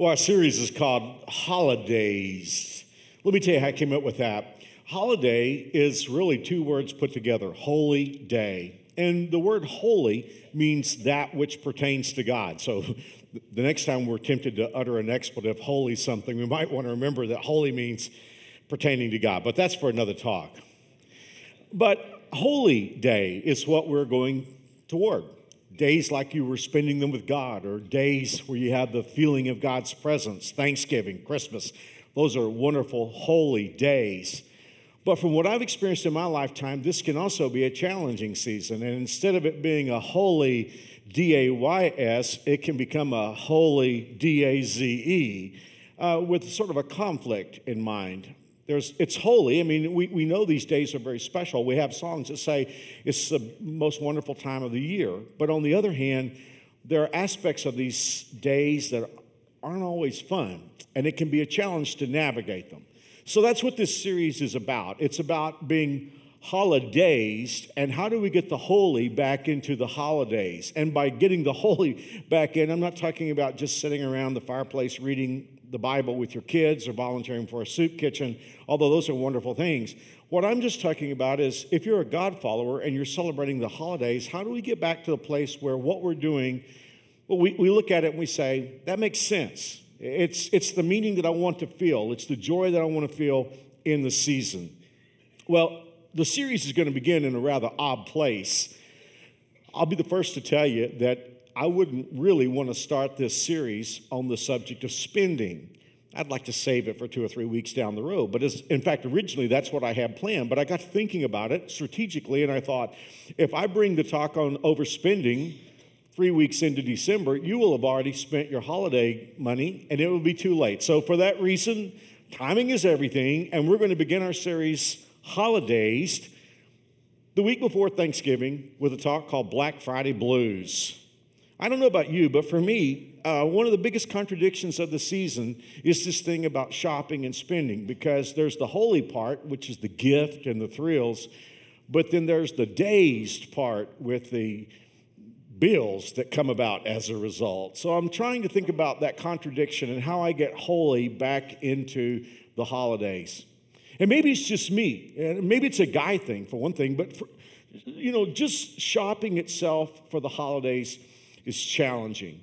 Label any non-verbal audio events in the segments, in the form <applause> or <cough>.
Well, our series is called Holidays. Let me tell you how I came up with that. Holiday is really two words put together holy day. And the word holy means that which pertains to God. So <laughs> the next time we're tempted to utter an expletive, holy something, we might want to remember that holy means pertaining to God. But that's for another talk. But holy day is what we're going toward days like you were spending them with God, or days where you have the feeling of God's presence, Thanksgiving, Christmas. Those are wonderful, holy days. But from what I've experienced in my lifetime, this can also be a challenging season. And instead of it being a holy D A Y S, it can become a holy D A Z E uh, with sort of a conflict in mind. There's, it's holy. I mean, we, we know these days are very special. We have songs that say it's the most wonderful time of the year. But on the other hand, there are aspects of these days that aren't always fun, and it can be a challenge to navigate them. So that's what this series is about. It's about being holidays and how do we get the holy back into the holidays? And by getting the <laughs> holy back in, I'm not talking about just sitting around the fireplace reading the Bible with your kids or volunteering for a soup kitchen, although those are wonderful things. What I'm just talking about is if you're a God follower and you're celebrating the holidays, how do we get back to the place where what we're doing, well, we, we look at it and we say, that makes sense. It's, it's the meaning that I want to feel, it's the joy that I want to feel in the season. Well, the series is going to begin in a rather odd place. I'll be the first to tell you that I wouldn't really want to start this series on the subject of spending. I'd like to save it for two or three weeks down the road. But in fact, originally that's what I had planned. But I got thinking about it strategically, and I thought if I bring the talk on overspending three weeks into December, you will have already spent your holiday money, and it will be too late. So, for that reason, timing is everything, and we're going to begin our series, Holidays, the week before Thanksgiving with a talk called Black Friday Blues. I don't know about you, but for me, uh, one of the biggest contradictions of the season is this thing about shopping and spending because there's the holy part, which is the gift and the thrills, but then there's the dazed part with the bills that come about as a result. So I'm trying to think about that contradiction and how I get holy back into the holidays. And maybe it's just me, and maybe it's a guy thing for one thing, but for, you know, just shopping itself for the holidays is challenging.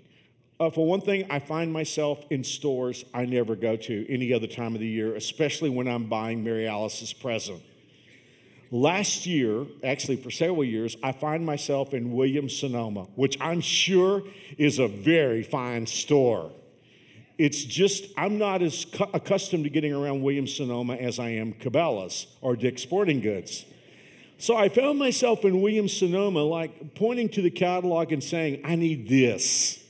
Uh, for one thing, I find myself in stores I never go to any other time of the year, especially when I'm buying Mary Alice's present. Last year, actually for several years, I find myself in Williams Sonoma, which I'm sure is a very fine store. It's just, I'm not as cu- accustomed to getting around Williams Sonoma as I am Cabela's or Dick's Sporting Goods. So I found myself in Williams Sonoma, like pointing to the catalog and saying, I need this.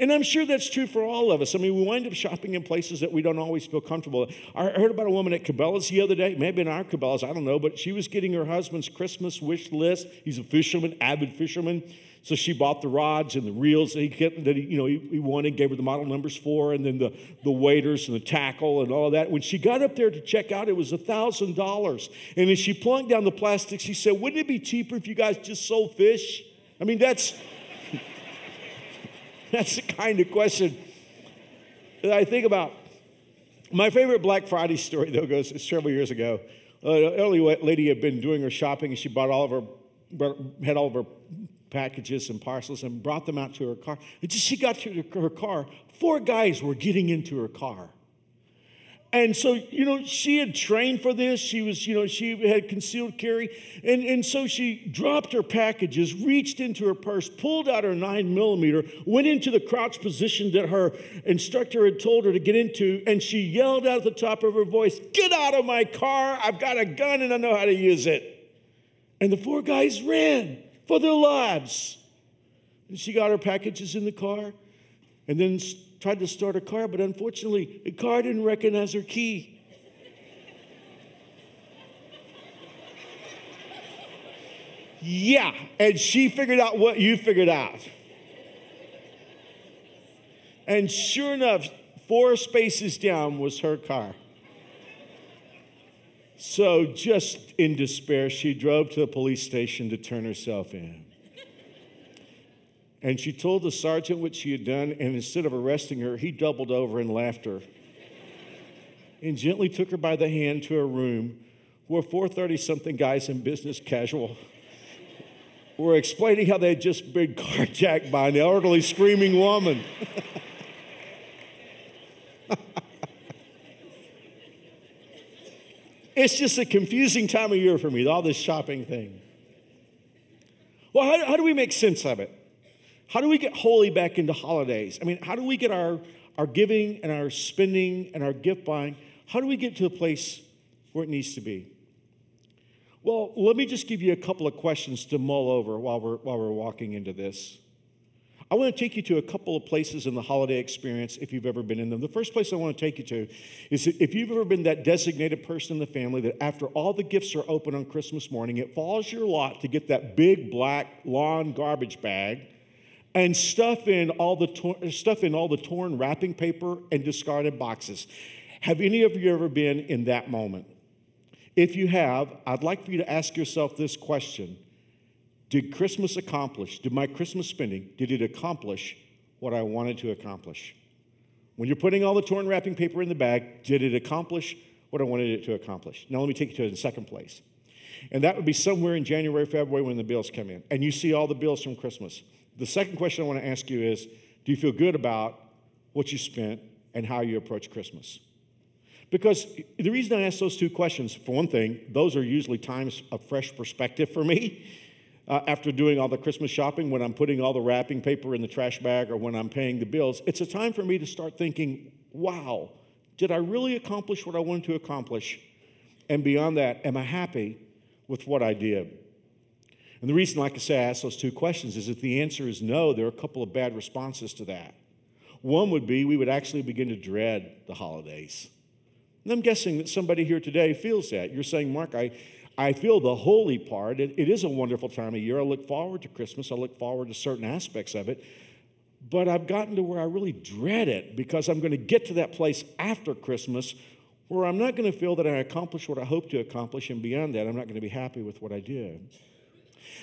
And I'm sure that's true for all of us. I mean, we wind up shopping in places that we don't always feel comfortable. I heard about a woman at Cabela's the other day, maybe in our Cabela's, I don't know, but she was getting her husband's Christmas wish list. He's a fisherman, avid fisherman. So she bought the rods and the reels that he, kept, that he, you know, he, he wanted, gave her the model numbers for, and then the, the waders and the tackle and all that. When she got up there to check out, it was $1,000. And as she plunked down the plastic, she said, Wouldn't it be cheaper if you guys just sold fish? I mean, that's, <laughs> that's the kind of question that I think about. My favorite Black Friday story, though, goes several years ago. Uh, an early lady had been doing her shopping and she bought all of her, had all of her packages and parcels and brought them out to her car. And just she got to her car, four guys were getting into her car. And so, you know, she had trained for this. She was, you know, she had concealed carry. And, and so she dropped her packages, reached into her purse, pulled out her nine millimeter, went into the crouch position that her instructor had told her to get into, and she yelled out at the top of her voice, Get out of my car! I've got a gun and I know how to use it. And the four guys ran for their lives. And she got her packages in the car and then tried to start her car, but unfortunately, the car didn't recognize her key. yeah, and she figured out what you figured out. And sure enough, four spaces down was her car. So, just in despair, she drove to the police station to turn herself in. And she told the sergeant what she had done, and instead of arresting her, he doubled over in laughter and gently took her by the hand to her room where 430 something guys in business casual were explaining how they had just been carjacked by an elderly screaming woman. <laughs> it's just a confusing time of year for me, all this shopping thing. Well, how, how do we make sense of it? How do we get holy back into holidays? I mean, how do we get our, our giving and our spending and our gift buying? How do we get to a place where it needs to be? Well, let me just give you a couple of questions to mull over while we're, while we're walking into this. I want to take you to a couple of places in the holiday experience if you've ever been in them. The first place I want to take you to is if you've ever been that designated person in the family that after all the gifts are open on Christmas morning, it falls your lot to get that big black lawn garbage bag and stuff in all the tor- stuff in all the torn wrapping paper and discarded boxes. Have any of you ever been in that moment? If you have, I'd like for you to ask yourself this question Did Christmas accomplish, did my Christmas spending, did it accomplish what I wanted to accomplish? When you're putting all the torn wrapping paper in the bag, did it accomplish what I wanted it to accomplish? Now, let me take you to the second place. And that would be somewhere in January, February when the bills come in. And you see all the bills from Christmas. The second question I want to ask you is Do you feel good about what you spent and how you approach Christmas? Because the reason I ask those two questions, for one thing, those are usually times of fresh perspective for me. Uh, after doing all the Christmas shopping, when I'm putting all the wrapping paper in the trash bag or when I'm paying the bills, it's a time for me to start thinking, wow, did I really accomplish what I wanted to accomplish? And beyond that, am I happy with what I did? And the reason, like I say, I ask those two questions is if the answer is no, there are a couple of bad responses to that. One would be we would actually begin to dread the holidays. And I'm guessing that somebody here today feels that. You're saying, Mark, I, I feel the holy part. It, it is a wonderful time of year. I look forward to Christmas, I look forward to certain aspects of it. But I've gotten to where I really dread it because I'm going to get to that place after Christmas where I'm not going to feel that I accomplished what I hope to accomplish, and beyond that, I'm not going to be happy with what I did.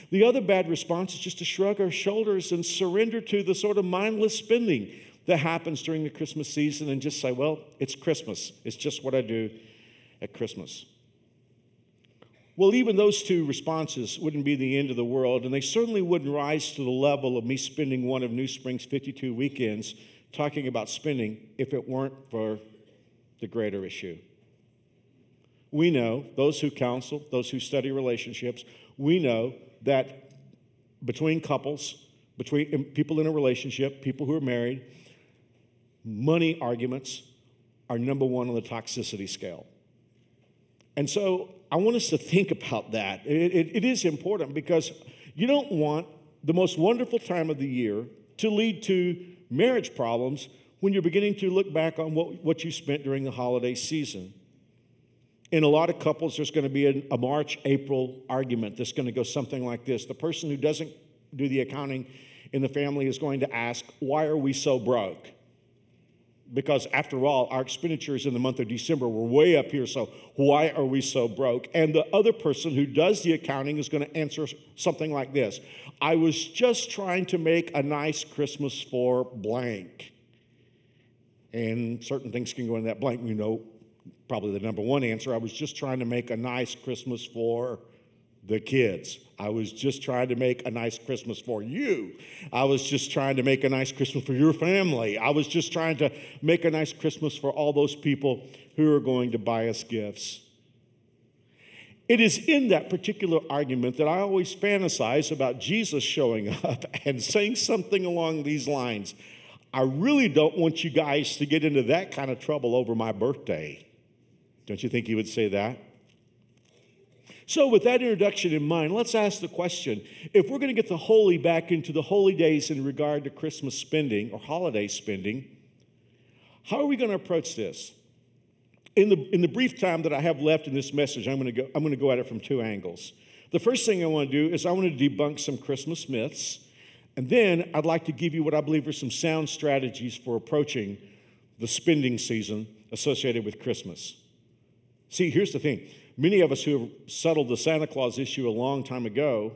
The other bad response is just to shrug our shoulders and surrender to the sort of mindless spending that happens during the Christmas season and just say, well, it's Christmas. It's just what I do at Christmas. Well, even those two responses wouldn't be the end of the world, and they certainly wouldn't rise to the level of me spending one of New Spring's 52 weekends talking about spending if it weren't for the greater issue. We know, those who counsel, those who study relationships, we know that between couples, between people in a relationship, people who are married, money arguments are number one on the toxicity scale. And so I want us to think about that. It, it, it is important because you don't want the most wonderful time of the year to lead to marriage problems when you're beginning to look back on what, what you spent during the holiday season. In a lot of couples, there's going to be a, a March April argument that's going to go something like this. The person who doesn't do the accounting in the family is going to ask, Why are we so broke? Because after all, our expenditures in the month of December were way up here, so why are we so broke? And the other person who does the accounting is going to answer something like this I was just trying to make a nice Christmas for blank. And certain things can go in that blank. You know, probably the number one answer I was just trying to make a nice Christmas for the kids. I was just trying to make a nice Christmas for you. I was just trying to make a nice Christmas for your family. I was just trying to make a nice Christmas for all those people who are going to buy us gifts. It is in that particular argument that I always fantasize about Jesus showing <laughs> up and saying something along these lines. I really don't want you guys to get into that kind of trouble over my birthday. Don't you think he would say that? So, with that introduction in mind, let's ask the question if we're going to get the holy back into the holy days in regard to Christmas spending or holiday spending, how are we going to approach this? In the, in the brief time that I have left in this message, I'm going, to go, I'm going to go at it from two angles. The first thing I want to do is I want to debunk some Christmas myths, and then I'd like to give you what I believe are some sound strategies for approaching the spending season associated with Christmas. See, here's the thing Many of us who have settled the Santa Claus issue a long time ago,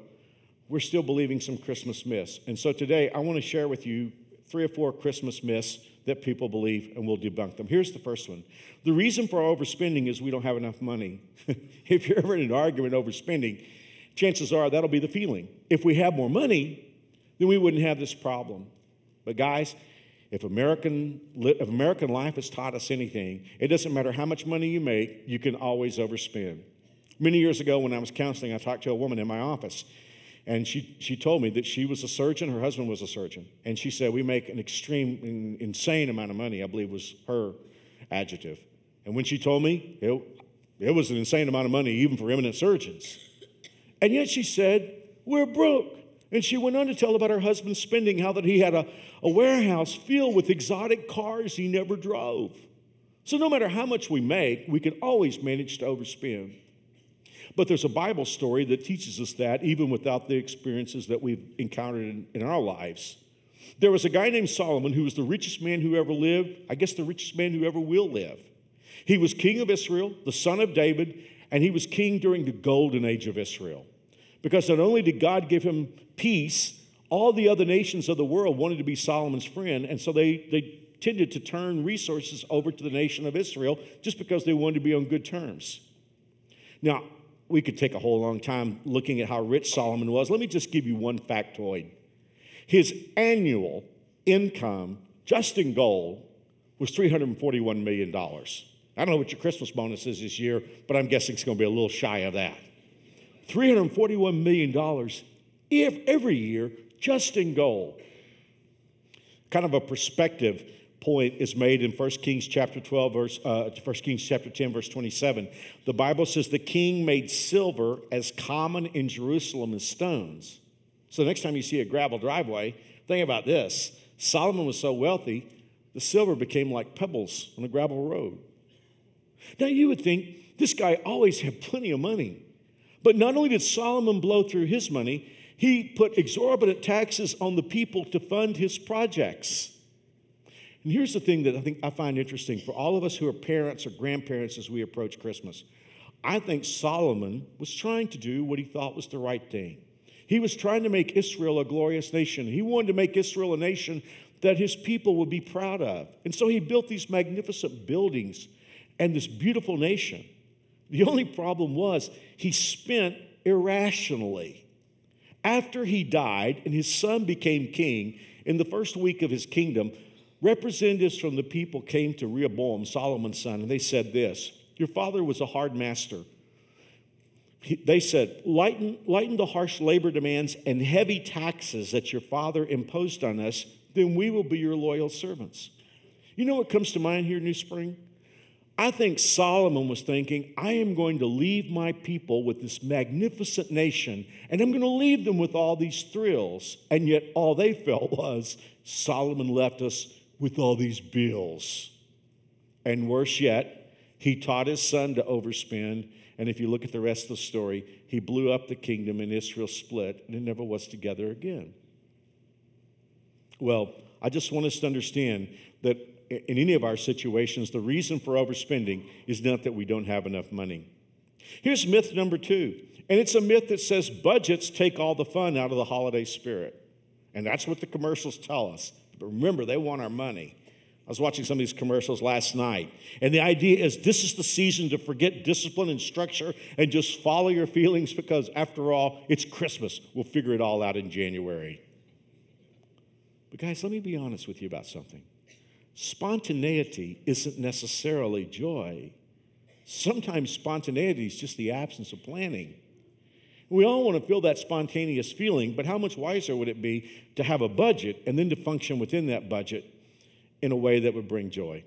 we're still believing some Christmas myths. And so today, I want to share with you three or four Christmas myths that people believe, and we'll debunk them. Here's the first one The reason for overspending is we don't have enough money. <laughs> if you're ever in an argument over spending, chances are that'll be the feeling. If we have more money, then we wouldn't have this problem. But, guys, if American, if American life has taught us anything, it doesn't matter how much money you make, you can always overspend. Many years ago, when I was counseling, I talked to a woman in my office, and she, she told me that she was a surgeon, her husband was a surgeon. And she said, We make an extreme, insane amount of money, I believe was her adjective. And when she told me, it, it was an insane amount of money, even for eminent surgeons. And yet she said, We're broke. And she went on to tell about her husband's spending, how that he had a, a warehouse filled with exotic cars he never drove. So no matter how much we make, we can always manage to overspend. But there's a Bible story that teaches us that even without the experiences that we've encountered in, in our lives. There was a guy named Solomon who was the richest man who ever lived, I guess the richest man who ever will live. He was king of Israel, the son of David, and he was king during the golden age of Israel. Because not only did God give him peace, all the other nations of the world wanted to be Solomon's friend, and so they, they tended to turn resources over to the nation of Israel just because they wanted to be on good terms. Now, we could take a whole long time looking at how rich Solomon was. Let me just give you one factoid. His annual income, just in gold, was $341 million. I don't know what your Christmas bonus is this year, but I'm guessing it's going to be a little shy of that. $341 million if every year just in gold. Kind of a perspective point is made in 1 Kings chapter 12 verse uh, 1 Kings chapter 10 verse 27. The Bible says the king made silver as common in Jerusalem as stones. So next time you see a gravel driveway, think about this. Solomon was so wealthy, the silver became like pebbles on a gravel road. Now you would think this guy always had plenty of money. But not only did Solomon blow through his money, he put exorbitant taxes on the people to fund his projects. And here's the thing that I think I find interesting for all of us who are parents or grandparents as we approach Christmas. I think Solomon was trying to do what he thought was the right thing. He was trying to make Israel a glorious nation. He wanted to make Israel a nation that his people would be proud of. And so he built these magnificent buildings and this beautiful nation. The only problem was he spent irrationally. After he died and his son became king, in the first week of his kingdom, representatives from the people came to Rehoboam, Solomon's son, and they said this Your father was a hard master. He, they said, lighten, lighten the harsh labor demands and heavy taxes that your father imposed on us, then we will be your loyal servants. You know what comes to mind here, New Spring? I think Solomon was thinking, I am going to leave my people with this magnificent nation, and I'm going to leave them with all these thrills. And yet, all they <laughs> felt was, Solomon left us with all these bills. And worse yet, he taught his son to overspend. And if you look at the rest of the story, he blew up the kingdom and Israel split, and it never was together again. Well, I just want us to understand that in any of our situations, the reason for overspending is not that we don't have enough money. Here's myth number two, and it's a myth that says budgets take all the fun out of the holiday spirit. And that's what the commercials tell us. But remember, they want our money. I was watching some of these commercials last night, and the idea is this is the season to forget discipline and structure and just follow your feelings because, after all, it's Christmas. We'll figure it all out in January. But, guys, let me be honest with you about something. Spontaneity isn't necessarily joy. Sometimes spontaneity is just the absence of planning. We all want to feel that spontaneous feeling, but how much wiser would it be to have a budget and then to function within that budget in a way that would bring joy?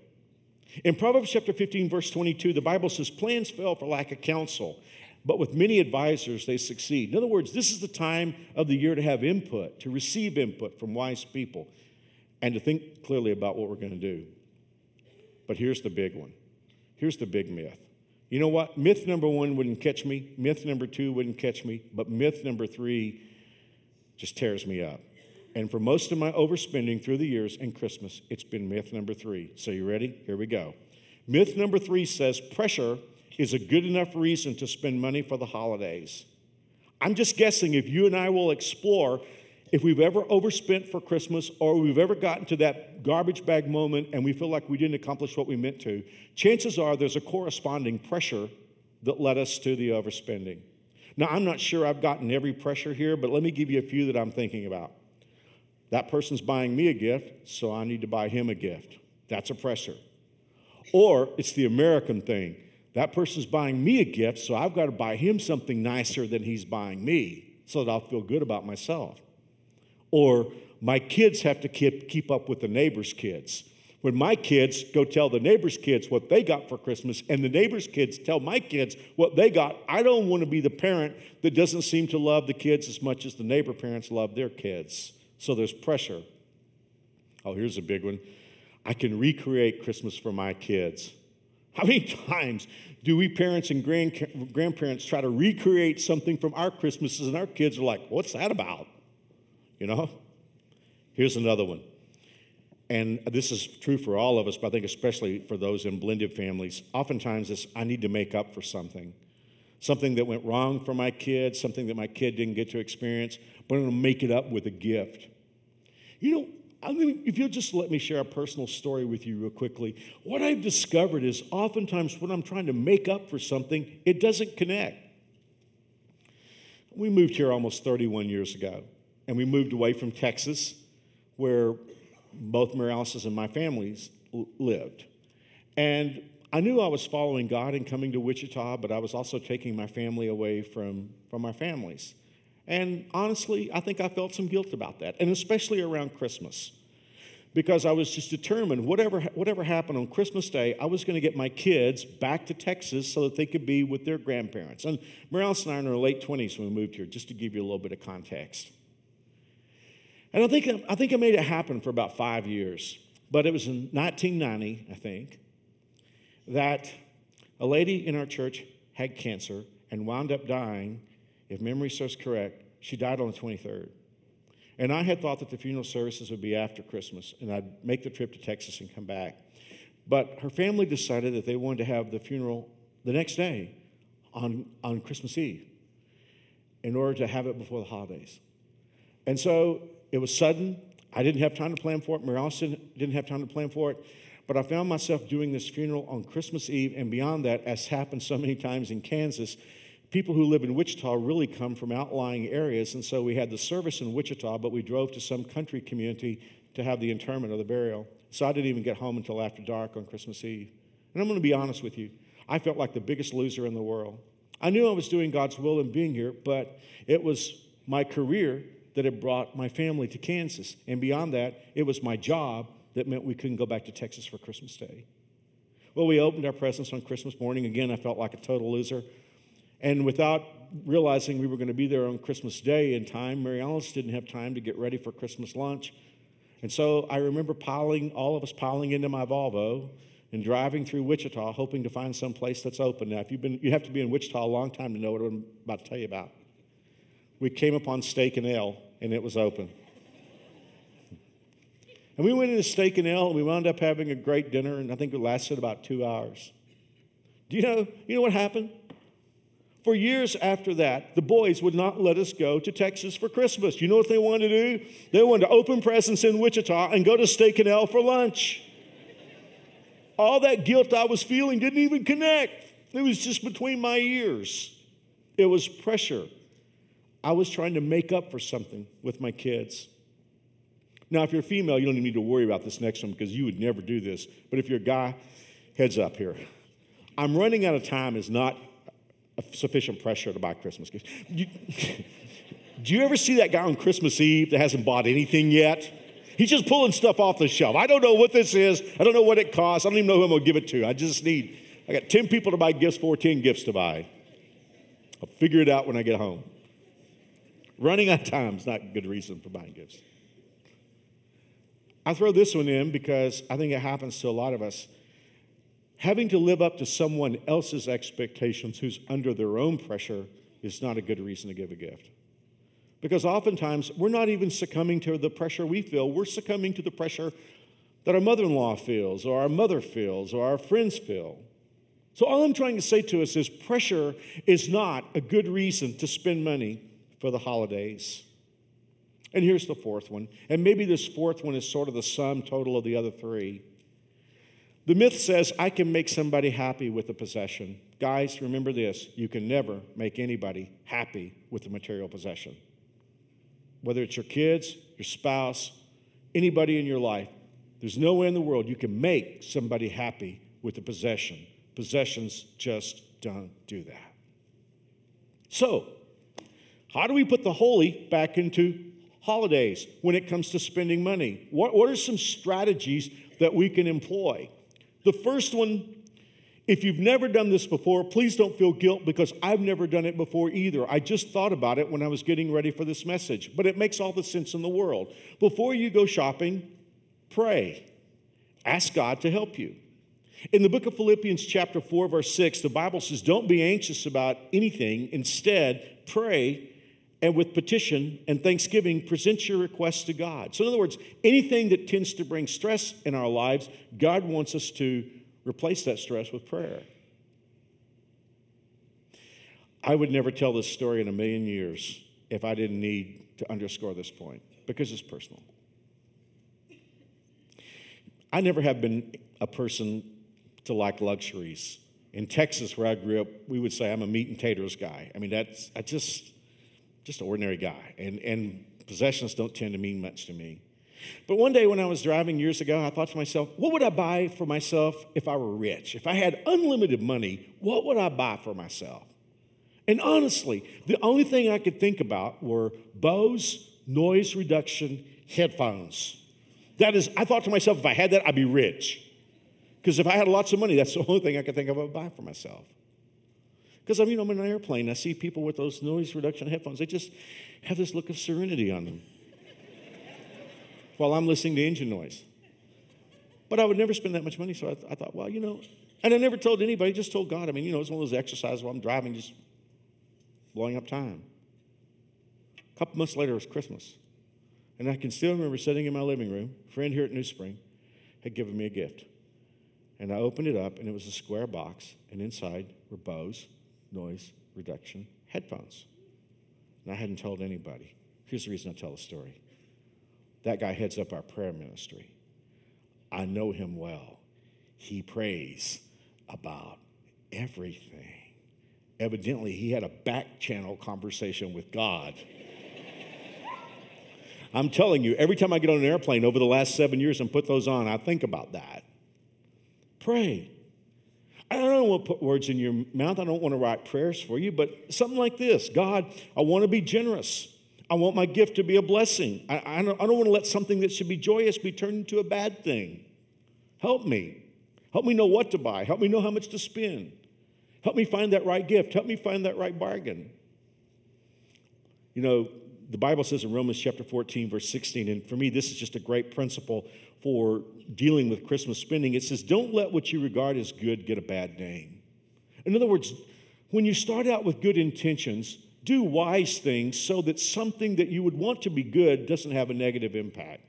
In Proverbs chapter 15, verse 22, the Bible says, Plans fail for lack of counsel, but with many advisors they succeed. In other words, this is the time of the year to have input, to receive input from wise people and to think clearly about what we're going to do. But here's the big one. Here's the big myth. You know what? Myth number one wouldn't catch me. Myth number two wouldn't catch me. But myth number three just tears me up. And for most of my overspending through the years and Christmas, it's been myth number three. So, you ready? Here we go. Myth number three says pressure is a good enough reason to spend money for the holidays. I'm just guessing if you and I will explore if we've ever overspent for Christmas or we've ever gotten to that garbage bag moment and we feel like we didn't accomplish what we meant to, chances are there's a corresponding pressure that led us to the overspending. Now, I'm not sure I've gotten every pressure here, but let me give you a few that I'm thinking about. That person's buying me a gift, so I need to buy him a gift. That's a pressure. Or it's the American thing. That person's buying me a gift, so I've got to buy him something nicer than he's buying me so that I'll feel good about myself. Or my kids have to keep, keep up with the neighbor's kids. When my kids go tell the neighbor's kids what they got for Christmas, and the neighbor's kids tell my kids what they got, I don't want to be the parent that doesn't seem to love the kids as much as the neighbor parents love their kids. So there's pressure. Oh, here's a big one. I can recreate Christmas for my kids. How many <laughs> times do we parents and grand, grandparents try to recreate something from our Christmases and our kids are like, what's that about? You know? Here's another one. And this is true for all of us, but I think especially for those in blended families. Oftentimes, it's I need to make up for something. Something that went wrong for my kid, something that my kid didn't get to experience, but I'm to make it up with a gift. You know, I mean, if you'll just let me share a personal story with you real quickly, what I've discovered is oftentimes when I'm trying to make up for something, it doesn't connect. We moved here almost 31 years ago, and we moved away from Texas, where both Mary Alice's and my families lived. And I knew I was following God and coming to Wichita, but I was also taking my family away from, from our families. And honestly, I think I felt some guilt about that, and especially around Christmas. Because I was just determined, whatever, whatever happened on Christmas Day, I was going to get my kids back to Texas so that they could be with their grandparents. And Mary Alice and I are in our late 20s when we moved here, just to give you a little bit of context. And I think, I think I made it happen for about five years. But it was in 1990, I think, that a lady in our church had cancer and wound up dying if memory serves correct, she died on the 23rd. And I had thought that the funeral services would be after Christmas, and I'd make the trip to Texas and come back. But her family decided that they wanted to have the funeral the next day on, on Christmas Eve in order to have it before the holidays. And so it was sudden. I didn't have time to plan for it. Austin didn't have time to plan for it. But I found myself doing this funeral on Christmas Eve, and beyond that, as happened so many times in Kansas, people who live in Wichita really come from outlying areas. And so we had the service in Wichita, but we drove to some country community to have the interment or the burial. So I didn't even get home until after dark on Christmas Eve. And I'm going to be honest with you, I felt like the biggest loser in the world. I knew I was doing God's will and being here, but it was my career that had brought my family to Kansas. And beyond that, it was my job that meant we couldn't go back to Texas for Christmas Day. Well, we opened our presents on Christmas morning. Again, I felt like a total loser. And without realizing we were going to be there on Christmas Day in time, Mary Alice didn't have time to get ready for Christmas lunch. And so I remember piling, all of us piling into my Volvo and driving through Wichita, hoping to find some place that's open. Now, if you've been, you have to be in Wichita a long time to know what I'm about to tell you about. We came upon Steak and Ale, and it was open. And we went into Steak and Ale, and we wound up having a great dinner, and I think it lasted about two hours. Do you know, you know what happened? For years after that, the boys would not let us go to Texas for Christmas. You know what they wanted to do? They wanted to open presents in Wichita and go to Steak and Ale for lunch. All that guilt I was feeling didn't even connect. It was just between my ears. It was pressure. I was trying to make up for something with my kids. Now, if you're a female, you don't even need to worry about this next one because you would never do this. But if you're a guy, heads up here. I'm running out of time is not sufficient pressure to buy Christmas gifts. You, <laughs> do you ever see that guy on Christmas Eve that hasn't bought anything yet? He's just pulling stuff off the shelf. I don't know what this is. I don't know what it costs. I don't even know who I'm going to give it to. I just need, I got 10 people to buy gifts for, 10 gifts to buy. I'll figure it out when I get home. Running out of time is not a good reason for buying gifts. I throw this one in because I think it happens to a lot of us having to live up to someone else's expectations who's under their own pressure is not a good reason to give a gift. Because oftentimes we're not even succumbing to the pressure we feel, we're succumbing to the pressure that our mother in law feels, or our mother feels, or our friends feel. So, all I'm trying to say to us is pressure is not a good reason to spend money. For the holidays. And here's the fourth one. And maybe this fourth one is sort of the sum total of the other three. The myth says I can make somebody happy with a possession. Guys, remember this you can never make anybody happy with a material possession. Whether it's your kids, your spouse, anybody in your life, there's no way in the world you can make somebody happy with a possession. Possessions just don't do that. So, how do we put the holy back into holidays when it comes to spending money? What, what are some strategies that we can employ? The first one, if you've never done this before, please don't feel guilt because I've never done it before either. I just thought about it when I was getting ready for this message, but it makes all the sense in the world. Before you go shopping, pray. Ask God to help you. In the book of Philippians, chapter 4, verse 6, the Bible says, Don't be anxious about anything. Instead, pray and with petition and thanksgiving, present your requests to God. So, in other words, anything that tends to bring stress in our lives, God wants us to replace that stress with prayer. I would never tell this story in a million years if I didn't need to underscore this point because it's personal. I never have been a person to like luxuries. In Texas, where I grew up, we would say I'm a meat and taters guy. I mean, that's I just just an ordinary guy, and and possessions don't tend to mean much to me. But one day when I was driving years ago, I thought to myself, what would I buy for myself if I were rich? If I had unlimited money, what would I buy for myself? And honestly, the only thing I could think about were Bose noise reduction headphones. That is, I thought to myself, if I had that, I'd be rich. Because if I had lots of money, that's the only thing I could think of I would buy for myself. Because I mean, I'm in an airplane, I see people with those noise reduction headphones. They just have this look of serenity on them <laughs> while I'm listening to engine noise. But I would never spend that much money, so I, th- I thought, well, you know, and I never told anybody, just told God. I mean, you know, it's one of those exercises while I'm driving, just blowing up time. A couple months later, it was Christmas. And I can still remember sitting in my living room, a friend here at New Spring had given me a gift. And I opened it up, and it was a square box, and inside were Bose noise reduction headphones. And I hadn't told anybody. Here's the reason I tell the story that guy heads up our prayer ministry. I know him well. He prays about everything. Evidently, he had a back channel conversation with God. <laughs> I'm telling you, every time I get on an airplane over the last seven years and put those on, I think about that. Pray. I don't want to put words in your mouth. I don't want to write prayers for you, but something like this God, I want to be generous. I want my gift to be a blessing. I, I, don't, I don't want to let something that should be joyous be turned into a bad thing. Help me. Help me know what to buy. Help me know how much to spend. Help me find that right gift. Help me find that right bargain. You know, the Bible says in Romans chapter 14, verse 16, and for me, this is just a great principle for dealing with Christmas spending. It says, Don't let what you regard as good get a bad name. In other words, when you start out with good intentions, do wise things so that something that you would want to be good doesn't have a negative impact.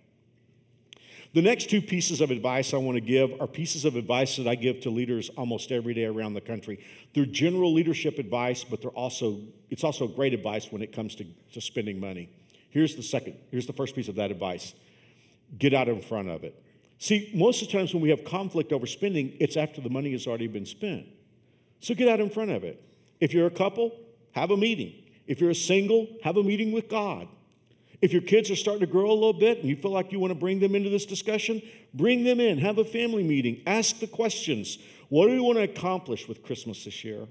The next two pieces of advice I want to give are pieces of advice that I give to leaders almost every day around the country. They're general leadership advice, but they're also it's also great advice when it comes to, to spending money. Here's the second, here's the first piece of that advice. Get out in front of it. See, most of the times when we have conflict over spending, it's after the money has already been spent. So get out in front of it. If you're a couple, have a meeting. If you're a single, have a meeting with God. If your kids are starting to grow a little bit and you feel like you want to bring them into this discussion, bring them in, have a family meeting, ask the questions. What do we want to accomplish with Christmas this year?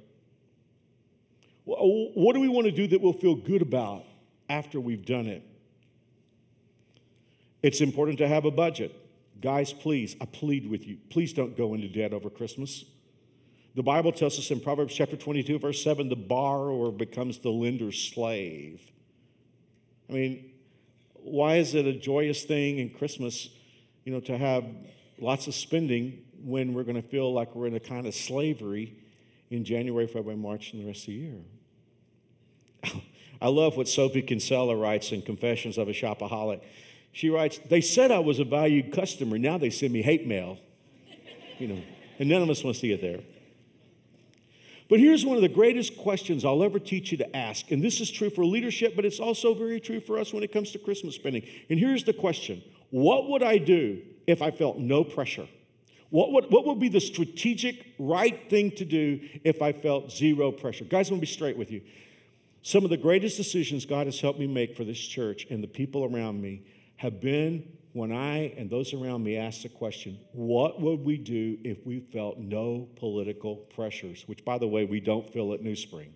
What do we want to do that we'll feel good about after we've done it? It's important to have a budget. Guys, please, I plead with you, please don't go into debt over Christmas. The Bible tells us in Proverbs chapter 22, verse 7, the borrower becomes the lender's slave. I mean, why is it a joyous thing in Christmas, you know, to have lots of spending when we're going to feel like we're in a kind of slavery in January, February, March, and the rest of the year? <laughs> I love what Sophie Kinsella writes in Confessions of a Shopaholic. She writes, They said I was a valued customer. Now they send me hate mail. You know, and none of us want to see it there. But here's one of the greatest questions I'll ever teach you to ask. And this is true for leadership, but it's also very true for us when it comes to Christmas spending. And here's the question What would I do if I felt no pressure? What would, what would be the strategic right thing to do if I felt zero pressure? Guys, I'm gonna be straight with you. Some of the greatest decisions God has helped me make for this church and the people around me have been when I and those around me asked the question, what would we do if we felt no political pressures? Which, by the way, we don't feel at New Spring.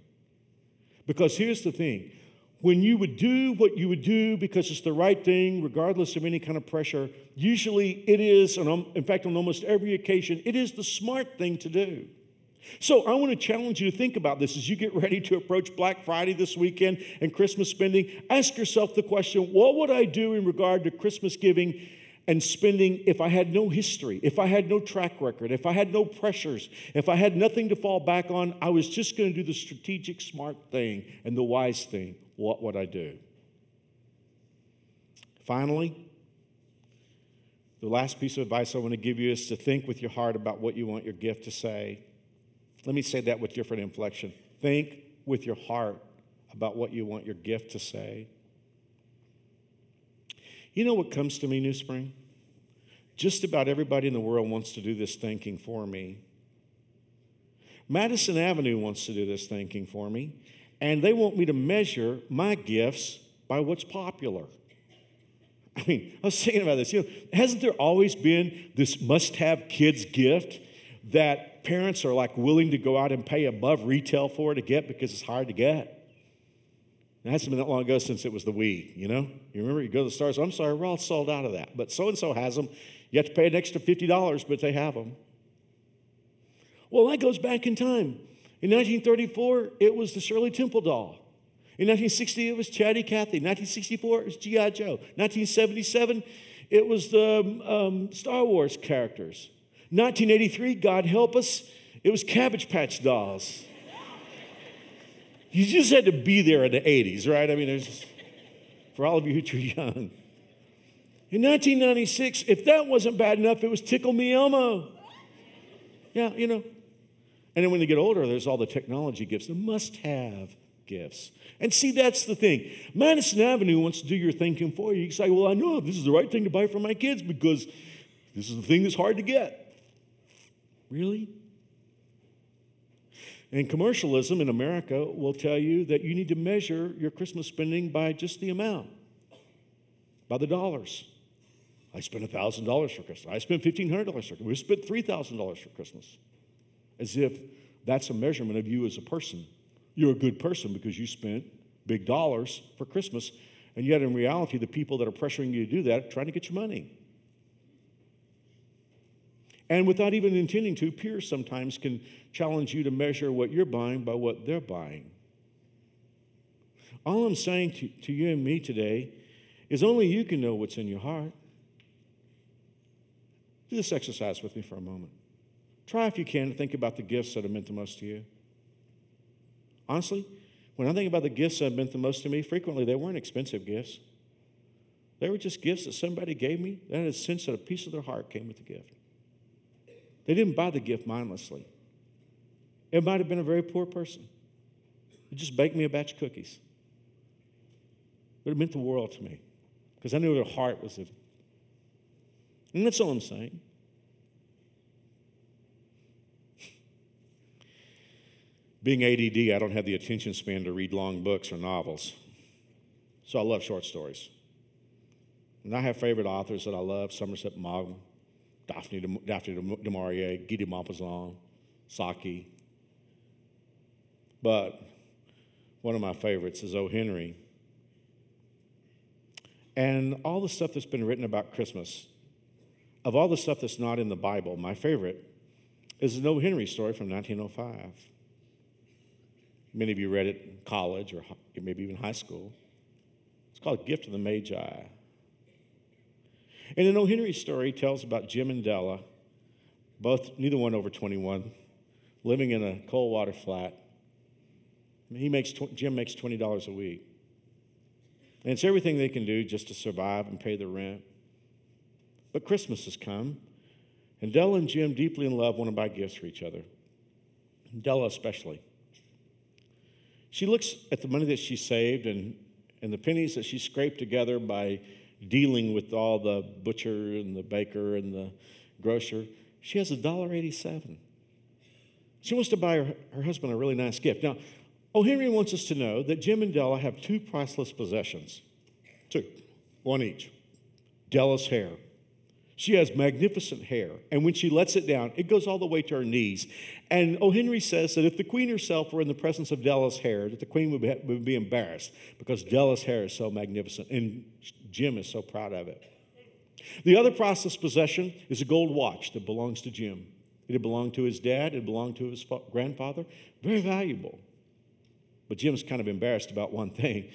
Because here's the thing when you would do what you would do because it's the right thing, regardless of any kind of pressure, usually it is, and in fact, on almost every occasion, it is the smart thing to do. So I want to challenge you to think about this as you get ready to approach Black Friday this weekend and Christmas spending. Ask yourself the question what would I do in regard to Christmas giving and spending if I had no history, if I had no track record, if I had no pressures, if I had nothing to fall back on? I was just going to do the strategic, smart thing and the wise thing what would I do? Finally, the last piece of advice I want to give you is to think with your heart about what you want your gift to say. Let me say that with different inflection. Think with your heart about what you want your gift to say. You know what comes to me, New Spring? Just about everybody in the world wants to do this thinking for me. Madison Avenue wants to do this thinking for me and they want me to measure my gifts by what's popular. I mean, I was thinking about this. You know, hasn't there always been this must have kids gift that parents are like willing to go out and pay above retail for to get because it's hard to get? It hasn't been that long ago since it was the Wii, you know? You remember you go to the stores, I'm sorry, we're all sold out of that. But so and so has them. You have to pay an extra $50, but they have them. Well, that goes back in time. In 1934, it was the Shirley Temple doll. In 1960, it was Chatty Cathy. 1964, it was G.I. Joe. 1977, it was the um, Star Wars characters. 1983, God help us, it was Cabbage Patch Dolls. You just had to be there in the 80s, right? I mean, there's for all of you who are too young. In 1996, if that wasn't bad enough, it was Tickle Me Elmo. Yeah, you know, and then when they get older, there's all the technology gifts, the must have gifts. And see, that's the thing. Madison Avenue wants to do your thinking for you. You say, Well, I know this is the right thing to buy for my kids because this is the thing that's hard to get. Really? And commercialism in America will tell you that you need to measure your Christmas spending by just the amount, by the dollars. I spent $1,000 for Christmas. I spent $1,500 for Christmas. We spent $3,000 for Christmas as if that's a measurement of you as a person. You're a good person because you spent big dollars for Christmas, and yet in reality, the people that are pressuring you to do that are trying to get your money. And without even intending to, peers sometimes can challenge you to measure what you're buying by what they're buying. All I'm saying to, to you and me today is only you can know what's in your heart. Do this exercise with me for a moment. Try, if you can, to think about the gifts that have meant the most to you. Honestly, when I think about the gifts that have meant the most to me, frequently they weren't expensive gifts. They were just gifts that somebody gave me that had a sense that a piece of their heart came with the gift. They didn't buy the gift mindlessly. It might have been a very poor person. It just baked me a batch of cookies. But it meant the world to me because I knew their heart was in it. And that's all I'm saying. Being ADD, I don't have the attention span to read long books or novels. So I love short stories. And I have favorite authors that I love Somerset Maugham, Daphne, de, Daphne du Maurier, Guy de Maupassant, Saki. But one of my favorites is O. Henry. And all the stuff that's been written about Christmas, of all the stuff that's not in the Bible, my favorite is the O. Henry story from 1905. Many of you read it in college or maybe even high school. It's called Gift of the Magi. And an O. Henry story tells about Jim and Della, both, neither one over 21, living in a cold water flat. He makes, Jim makes $20 a week. And it's everything they can do just to survive and pay the rent. But Christmas has come, and Della and Jim, deeply in love, want to buy gifts for each other. Della especially. She looks at the money that she saved and, and the pennies that she scraped together by dealing with all the butcher and the baker and the grocer. She has a dollar eighty-seven. She wants to buy her, her husband a really nice gift. Now, O. Henry wants us to know that Jim and Della have two priceless possessions. Two, one each. Della's hair. She has magnificent hair, and when she lets it down, it goes all the way to her knees. And O. Henry says that if the queen herself were in the presence of Della's hair, that the queen would be, would be embarrassed because Della's hair is so magnificent, and Jim is so proud of it. The other priceless possession is a gold watch that belongs to Jim. It had belonged to his dad, it belonged to his grandfather. Very valuable. But Jim's kind of embarrassed about one thing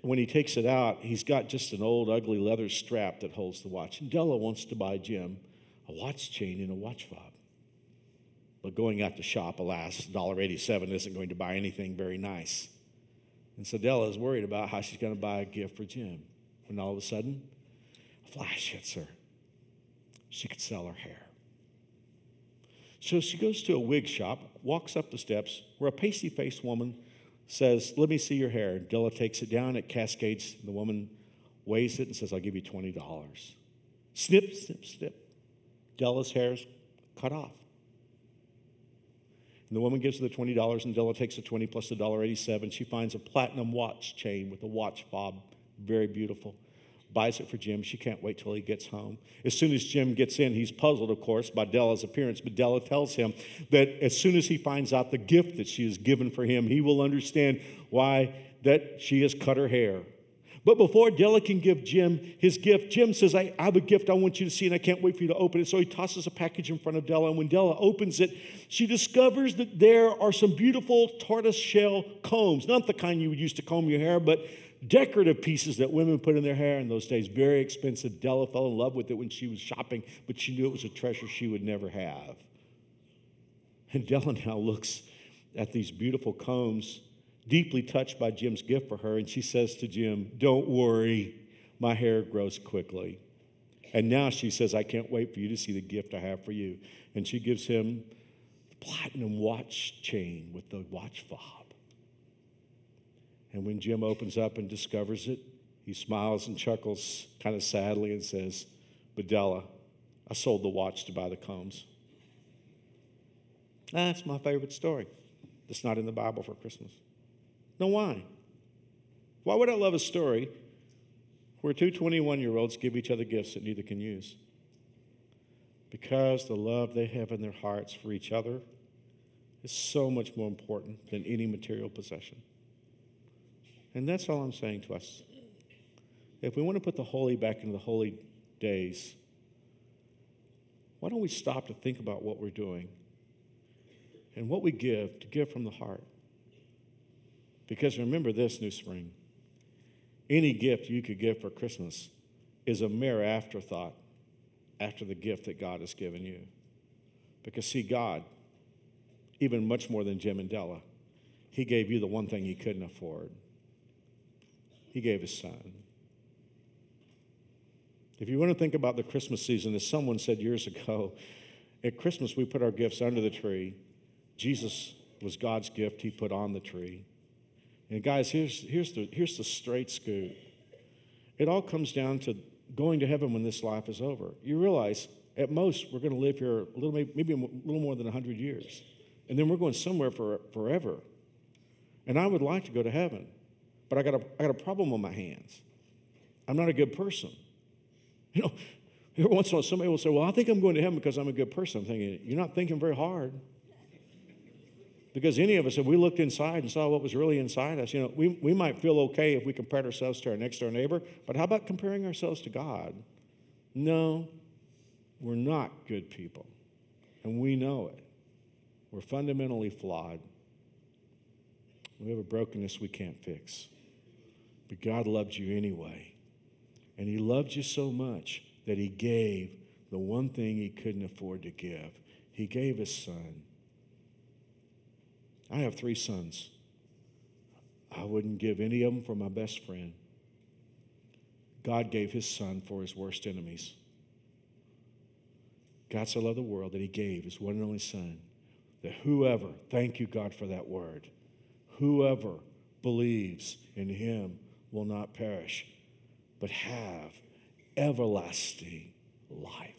when he takes it out, he's got just an old, ugly leather strap that holds the watch. And Della wants to buy Jim a watch chain and a watch fob. But going out to shop, alas, $1.87 isn't going to buy anything very nice. And so Della is worried about how she's going to buy a gift for Jim. When all of a sudden, a flash hits her. She could sell her hair. So she goes to a wig shop, walks up the steps, where a pasty faced woman says, Let me see your hair. Della takes it down, it cascades. The woman weighs it and says, I'll give you $20. Snip, snip, snip. Della's hair's cut off. And the woman gives her the $20, and Della takes the 20 plus the $1.87. She finds a platinum watch chain with a watch fob, very beautiful buys it for Jim. She can't wait till he gets home. As soon as Jim gets in, he's puzzled, of course, by Della's appearance, but Della tells him that as soon as he finds out the gift that she has given for him, he will understand why that she has cut her hair. But before Della can give Jim his gift, Jim says, I, I have a gift I want you to see, and I can't wait for you to open it. So he tosses a package in front of Della, and when Della opens it, she discovers that there are some beautiful tortoise shell combs. Not the kind you would use to comb your hair, but decorative pieces that women put in their hair in those days, very expensive. Della fell in love with it when she was shopping, but she knew it was a treasure she would never have. And Della now looks at these beautiful combs, deeply touched by Jim's gift for her, and she says to Jim, Don't worry, my hair grows quickly. And now she says, I can't wait for you to see the gift I have for you. And she gives him the platinum watch chain with the watch fob. And when Jim opens up and discovers it, he smiles and chuckles kind of sadly and says, Bedella, I sold the watch to buy the combs. That's my favorite story. That's not in the Bible for Christmas. No, why? Why would I love a story where two 21 year olds give each other gifts that neither can use? Because the love they have in their hearts for each other is so much more important than any material possession. And that's all I'm saying to us. If we want to put the holy back into the holy days, why don't we stop to think about what we're doing and what we give to give from the heart? Because remember this, New Spring any gift you could give for Christmas is a mere afterthought after the gift that God has given you. Because, see, God, even much more than Jim and Della, He gave you the one thing He couldn't afford. He gave his son. If you want to think about the Christmas season, as someone said years ago, at Christmas we put our gifts under the tree. Jesus was God's gift, he put on the tree. And guys, here's, here's, the, here's the straight scoop. It all comes down to going to heaven when this life is over. You realize at most we're going to live here a little, maybe a little more than 100 years. And then we're going somewhere for forever. And I would like to go to heaven but I got a, I got a problem on my hands. I'm not a good person. You know, every once in a while somebody will say, Well, I think I'm going to heaven because I'm a good person. I'm thinking, You're not thinking very hard. Because any of us, if we looked inside and saw what was really inside us, you know, we, we might feel okay if we compared ourselves to our next door neighbor, but how about comparing ourselves to God? No, we're not good people. And we know it. We're fundamentally flawed. We have a brokenness we can't fix. But God loved you anyway. And He loved you so much that He gave the one thing He couldn't afford to give. He gave His Son. I have three sons. I wouldn't give any of them for my best friend. God gave His Son for His worst enemies. God so loved the world that He gave His one and only Son, that whoever, thank you, God, for that word, whoever believes in him will not perish, but have everlasting life.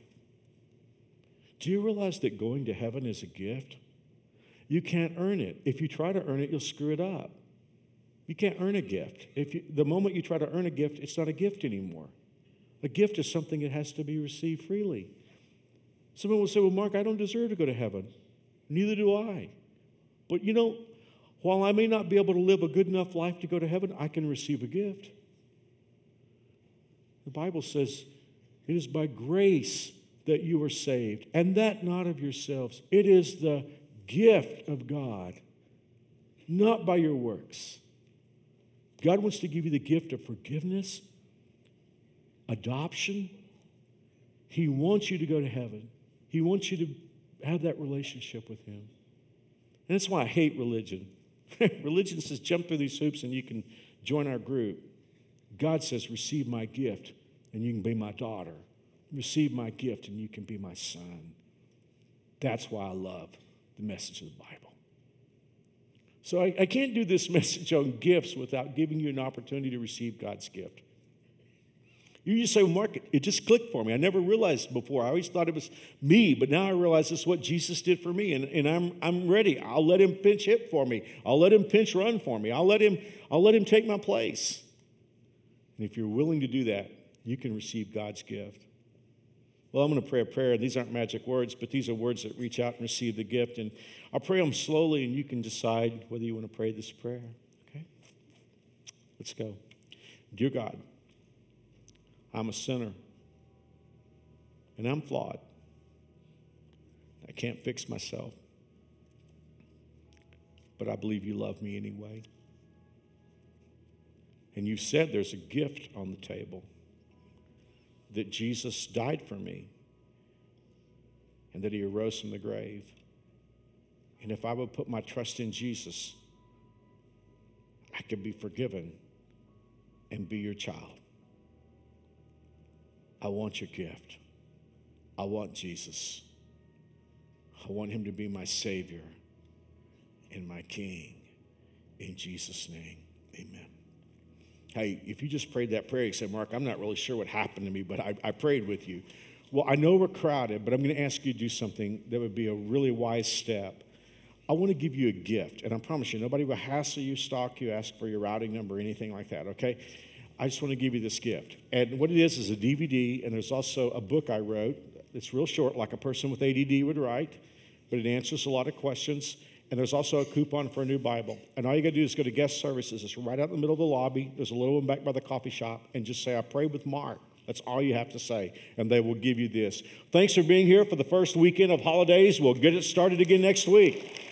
Do you realize that going to heaven is a gift? You can't earn it. If you try to earn it, you'll screw it up. You can't earn a gift. If you, the moment you try to earn a gift, it's not a gift anymore. A gift is something that has to be received freely. Someone will say, Well, Mark, I don't deserve to go to heaven. Neither do I. But you know, while I may not be able to live a good enough life to go to heaven, I can receive a gift. The Bible says, It is by grace that you are saved, and that not of yourselves. It is the gift of God, not by your works. God wants to give you the gift of forgiveness, adoption. He wants you to go to heaven. He wants you to have that relationship with Him. And that's why I hate religion. <laughs> religion says jump through these hoops and you can join our group. God says, receive my gift and you can be my daughter. Receive my gift and you can be my son. That's why I love the message of the Bible. So I, I can't do this <laughs> message on gifts without giving you an opportunity to receive God's gift. You just say, well, Mark, it just clicked for me. I never realized before. I always thought it was me, but now I realize is what Jesus did for me, and, and I'm, I'm ready. I'll let him pinch hit for me. I'll let him pinch run for me. I'll let him, I'll let him take my place. And if you're willing to do that, you can receive God's gift. Well, I'm going to pray a prayer. These aren't magic words, but these are words that reach out and receive the gift. And I'll pray them slowly, and you can decide whether you want to pray this prayer. Okay? Let's go. Dear God, I'm a sinner and I'm flawed. I can't fix myself. But I believe you love me anyway. And you said there's a gift on the table that Jesus died for me and that he arose from the grave. And if I would put my trust in Jesus, I could be forgiven and be your child. I want your gift. I want Jesus. I want him to be my Savior and my King. In Jesus' name, amen. Hey, if you just prayed that prayer, you said, Mark, I'm not really sure what happened to me, but I, I prayed with you. Well, I know we're crowded, but I'm going to ask you to do something that would be a really wise step. I want to give you a gift, and I promise you, nobody will hassle you, stalk you, ask for your routing number, anything like that, okay? I just want to give you this gift. And what it is is a DVD, and there's also a book I wrote. It's real short, like a person with ADD would write, but it answers a lot of questions. And there's also a coupon for a new Bible. And all you got to do is go to guest services. It's right out in the middle of the lobby. There's a little one back by the coffee shop, and just say, I prayed with Mark. That's all you have to say, and they will give you this. Thanks for being here for the first weekend of holidays. We'll get it started again next week.